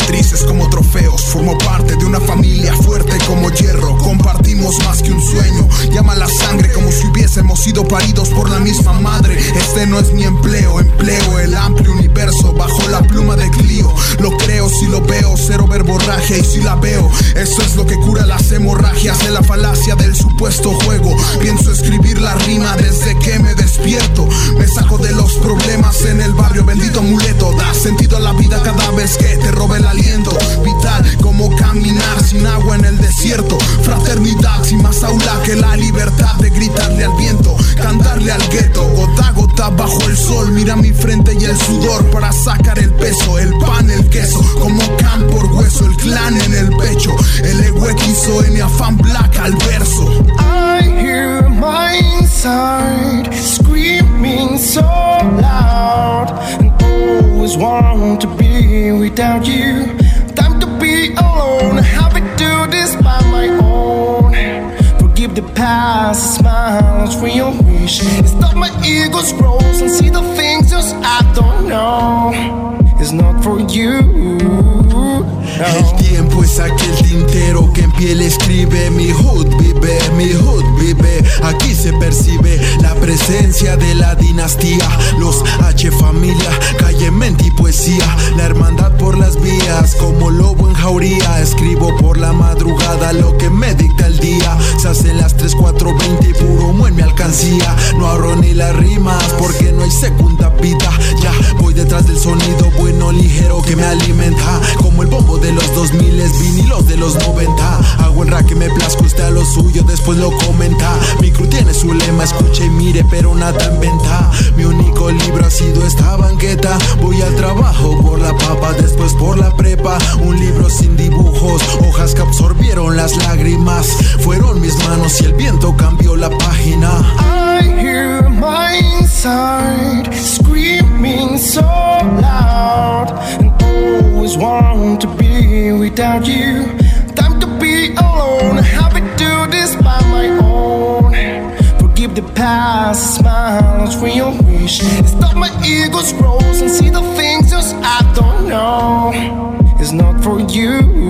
cicatrices como trofeos. Formo parte de una familia fuerte como hierro. Compartimos más que un sueño. Llama la sangre como si hubiésemos sido paridos por la misma madre. Este no es mi empleo, empleo el amplio universo bajo la pluma de Clio. Lo creo si lo veo, cero verborragia y si la veo. Eso es lo que cura las hemorragias de la falacia del supuesto juego. Pienso escribir la rima desde que me despierto. Me saco de los problemas en el barrio, bendito amuleto. Fraternidad sin más aula que la libertad de gritarle al viento, cantarle al gueto. Gota a gota bajo el sol, mira mi frente y el sudor para sacar el peso. El pan, el queso, como can por hueso. El clan en el pecho, el ego quiso en mi afán black al verso. I hear my inside screaming so loud and always want to be without you. Time to be alone, have to do. The past, smiles your wish. Stop my ego's and see the things just I don't know. It's not for you. El tiempo es aquel tintero que en piel escribe. Mi hood vive, mi hood vive. Aquí se percibe la presencia de la dinastía. Los H familia, calle, mente y poesía. La hermandad por las vías como lobo en jauría. Escribo por la madrugada lo 3, 4, 20 y puro humo en alcancía. No ahorro ni las rimas porque no hay segunda vida. Ya voy detrás del sonido bueno ligero que me alimenta. Como el bombo de los 2000 vinilos de los 90 Hago el rap que me plazco usted a lo suyo después lo comenta. Mi crew tiene su lema escuche y mire pero nada en venta. Mi único libro ha sido esta banqueta. Voy al trabajo por la papa después por la prepa. Un libro sin dibujos hojas que absorbieron las lágrimas mis manos y el viento cambió la página I hear my inside screaming so loud and always want to be without you. Time to be alone, have to do this by my own. Forgive the past, smiles for your wish. Stop my ego's growth and see the things just I don't know. It's not for you.